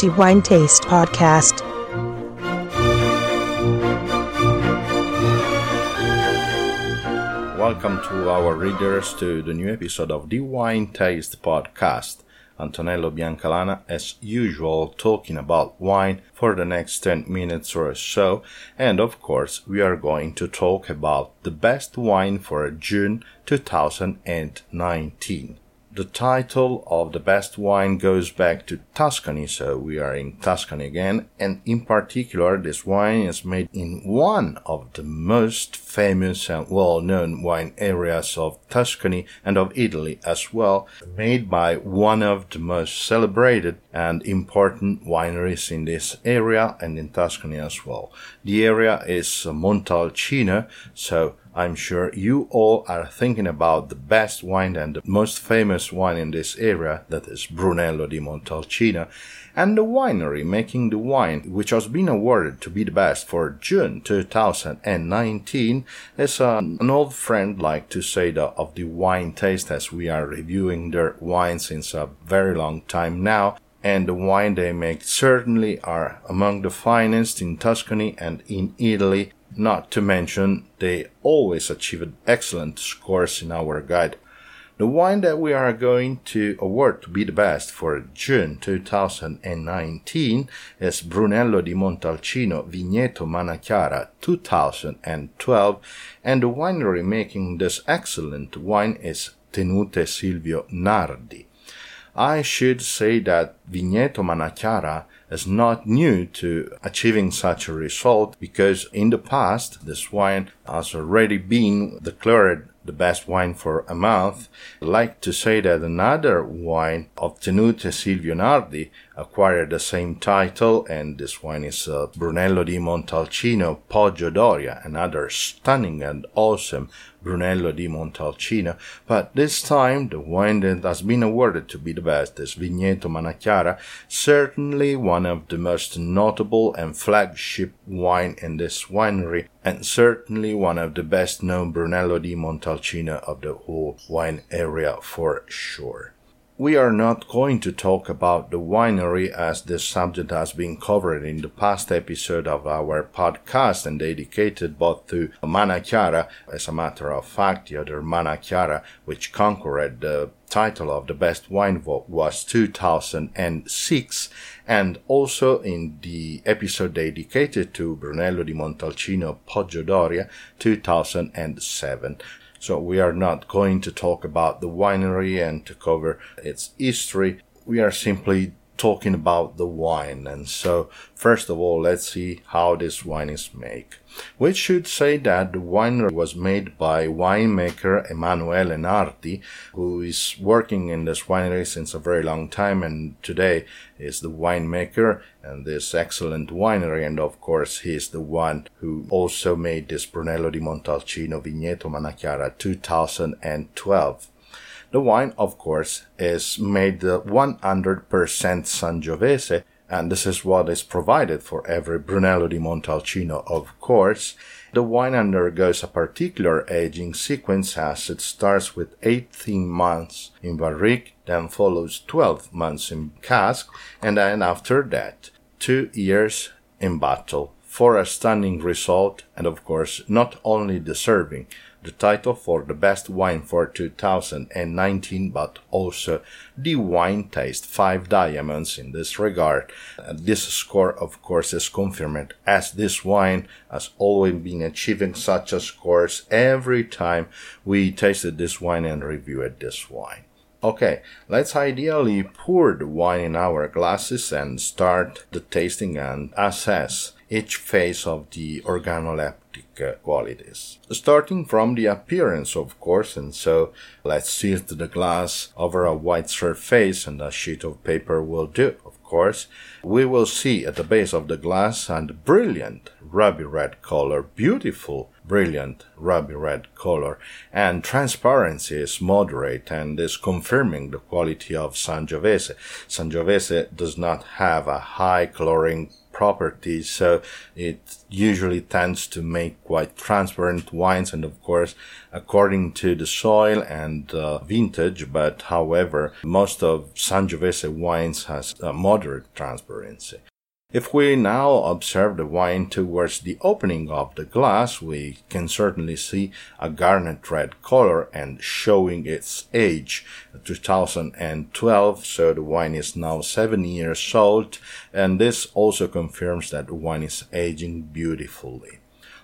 the Wine Taste Podcast. Welcome to our readers to the new episode of the Wine Taste Podcast. Antonello Biancalana, as usual, talking about wine for the next 10 minutes or so. And of course, we are going to talk about the best wine for June 2019 the title of the best wine goes back to Tuscany, so we are in Tuscany again, and in particular, this wine is made in one of the most famous and well known wine areas of Tuscany and of Italy as well, made by one of the most celebrated and important wineries in this area and in Tuscany as well. The area is Montalcino, so I'm sure you all are thinking about the best wine and the most famous wine in this area, that is Brunello di Montalcino, and the winery making the wine, which has been awarded to be the best for June 2019, is an, old friend like to say that of the wine taste as we are reviewing their wine since a very long time now and the wine they make certainly are among the finest in Tuscany and in Italy not to mention, they always achieved excellent scores in our guide. The wine that we are going to award to be the best for June 2019 is Brunello di Montalcino Vigneto Manachiara 2012, and the winery making this excellent wine is Tenute Silvio Nardi. I should say that Vigneto Manachiara is not new to achieving such a result because in the past this wine has already been declared the best wine for a month. I'd like to say that another wine of Tenute Silvio Nardi acquired the same title, and this wine is uh, Brunello di Montalcino Poggio Doria, another stunning and awesome Brunello di Montalcino. But this time, the wine that has been awarded to be the best is Vigneto Manachiara, certainly one of the most notable and flagship wine in this winery, and certainly one of the best known Brunello di Montalcino of the whole wine area for sure. We are not going to talk about the winery as this subject has been covered in the past episode of our podcast and dedicated both to Manachiara. As a matter of fact, the other Manachiara, which conquered the title of the best wine was 2006 and also in the episode dedicated to Brunello di Montalcino Poggio Doria 2007. So we are not going to talk about the winery and to cover its history. We are simply talking about the wine. And so, first of all, let's see how this wine is made. We should say that the winery was made by winemaker Emanuele Nardi, who is working in this winery since a very long time and today is the winemaker and this excellent winery. And of course, he is the one who also made this Brunello di Montalcino Vigneto Manachiara 2012. The wine, of course, is made 100% Sangiovese, and this is what is provided for every Brunello di Montalcino, of course. The wine undergoes a particular aging sequence as it starts with 18 months in barrique, then follows 12 months in cask, and then after that, two years in bottle for a stunning result and of course not only deserving the title for the best wine for 2019, but also the wine taste five diamonds in this regard. this score, of course, is confirmed as this wine has always been achieving such a scores every time we tasted this wine and reviewed this wine. Okay, let's ideally pour the wine in our glasses and start the tasting and assess each phase of the organoleptic uh, qualities. Starting from the appearance, of course, and so let's tilt the glass over a white surface and a sheet of paper will do, of course. We will see at the base of the glass and brilliant ruby red color, beautiful brilliant ruby red color, and transparency is moderate and is confirming the quality of Sangiovese. Sangiovese does not have a high coloring properties, so it usually tends to make quite transparent wines, and of course, according to the soil and uh, vintage. But however, most of Sangiovese wines has a moderate transparency. If we now observe the wine towards the opening of the glass, we can certainly see a garnet red color and showing its age, 2012, so the wine is now seven years old, and this also confirms that the wine is aging beautifully.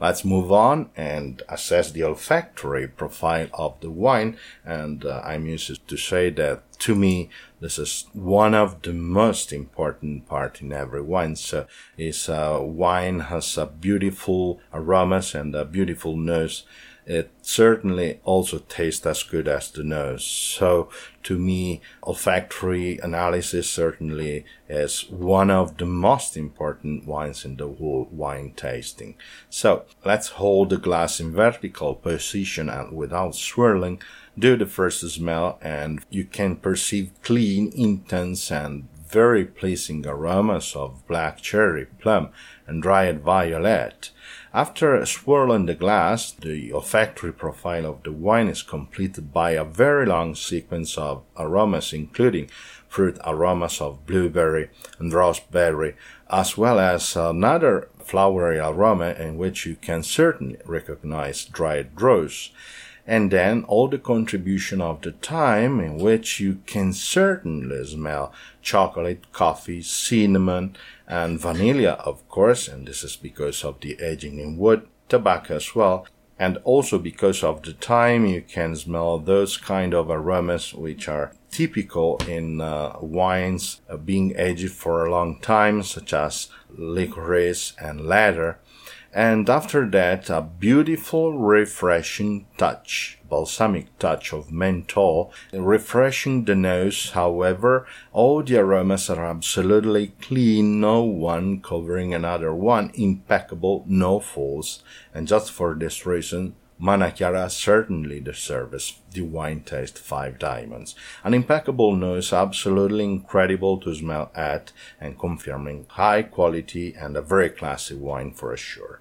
Let's move on and assess the olfactory profile of the wine. And uh, I'm used to say that to me, this is one of the most important part in every wine. So is uh, wine has a beautiful aromas and a beautiful nose it certainly also tastes as good as the nose. So to me, olfactory analysis certainly is one of the most important wines in the whole wine tasting. So let's hold the glass in vertical position and without swirling, do the first smell and you can perceive clean, intense and very pleasing aromas of black cherry, plum, and dried violet. After swirling the glass, the olfactory profile of the wine is completed by a very long sequence of aromas, including fruit aromas of blueberry and raspberry, as well as another flowery aroma in which you can certainly recognize dried rose and then all the contribution of the time in which you can certainly smell chocolate, coffee, cinnamon, and vanilla, of course, and this is because of the aging in wood, tobacco as well, and also because of the time you can smell those kind of aromas which are typical in uh, wines uh, being aged for a long time, such as licorice and leather and after that a beautiful refreshing touch balsamic touch of menthol refreshing the nose. However all the aromas are absolutely clean no one covering another one impeccable no faults. And just for this reason Manachiara certainly deserves the wine taste five diamonds. An impeccable nose, absolutely incredible to smell at, and confirming high quality and a very classy wine for sure.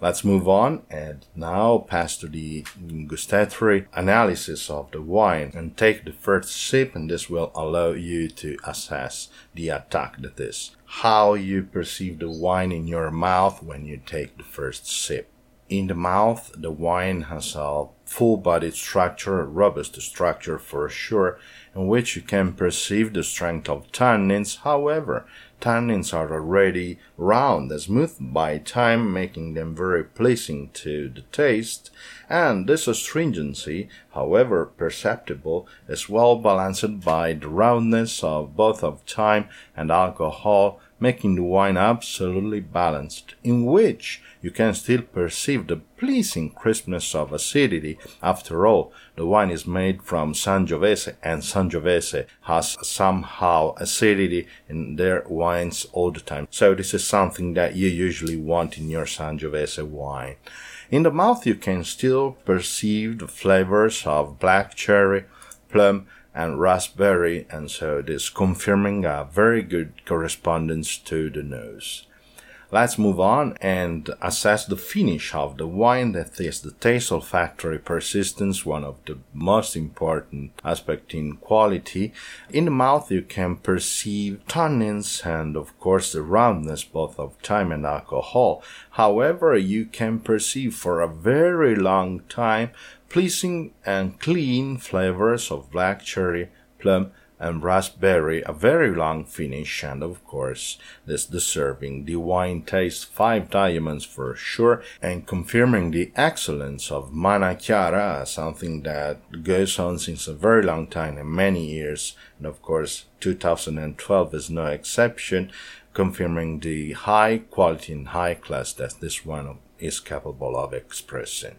Let's move on and now pass to the gustatory analysis of the wine and take the first sip and this will allow you to assess the attack that is how you perceive the wine in your mouth when you take the first sip. In the mouth, the wine has a full bodied structure, robust structure for sure, in which you can perceive the strength of tannins. However, tannins are already round and smooth by time, making them very pleasing to the taste, and this astringency, however perceptible, is well balanced by the roundness of both of time and alcohol, making the wine absolutely balanced, in which you can still perceive the pleasing crispness of acidity. After all, the wine is made from Sangiovese, and Sangiovese has somehow acidity in their wines all the time. So this is something that you usually want in your Sangiovese wine. In the mouth, you can still perceive the flavors of black cherry, plum, and raspberry, and so this confirming a very good correspondence to the nose. Let's move on and assess the finish of the wine that is the taste olfactory persistence, one of the most important aspect in quality. In the mouth you can perceive tannins and of course the roundness both of time and alcohol. However, you can perceive for a very long time pleasing and clean flavors of black cherry, plum, and raspberry, a very long finish, and of course, this deserving serving. The wine tastes five diamonds for sure, and confirming the excellence of Manachiara, something that goes on since a very long time and many years, and of course, 2012 is no exception, confirming the high quality and high class that this one is capable of expressing.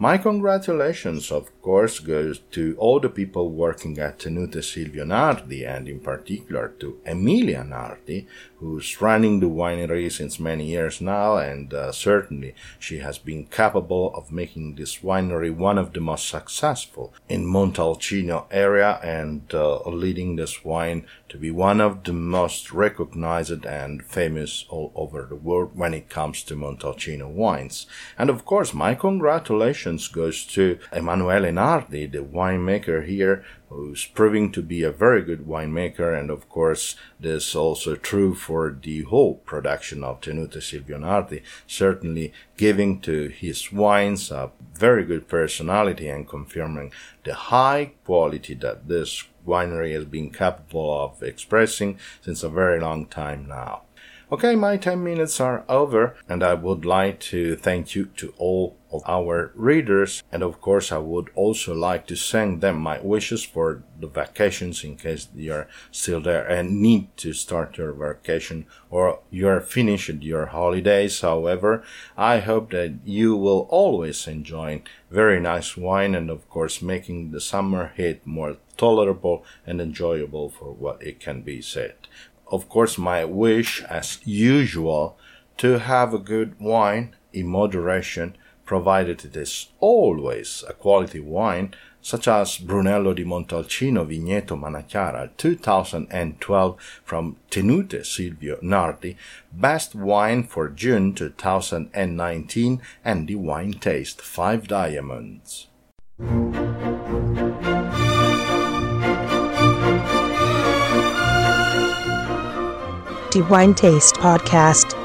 My congratulations, of course, goes to all the people working at Tenute Silvio Nardi and in particular to Emilia Nardi, who's running the winery since many years now and uh, certainly she has been capable of making this winery one of the most successful in Montalcino area and uh, leading this wine to be one of the most recognized and famous all over the world when it comes to Montalcino wines. And of course, my congratulations goes to Emanuele Nardi, the winemaker here, who's proving to be a very good winemaker. And of course, this also true for the whole production of Tenute Silvio Nardi, certainly giving to his wines a very good personality and confirming the high quality that this winery has been capable of expressing since a very long time now. Okay, my 10 minutes are over, and I would like to thank you to all of our readers, and of course, I would also like to send them my wishes for the vacations in case they are still there and need to start your vacation or you're finished your holidays. However, I hope that you will always enjoy very nice wine and, of course, making the summer heat more tolerable and enjoyable for what it can be said of course, my wish, as usual, to have a good wine in moderation, provided it is always a quality wine, such as Brunello di Montalcino Vigneto Manachiara 2012 from Tenute Silvio Nardi, Best Wine for June 2019, and the Wine Taste 5 Diamonds. Wine Taste Podcast.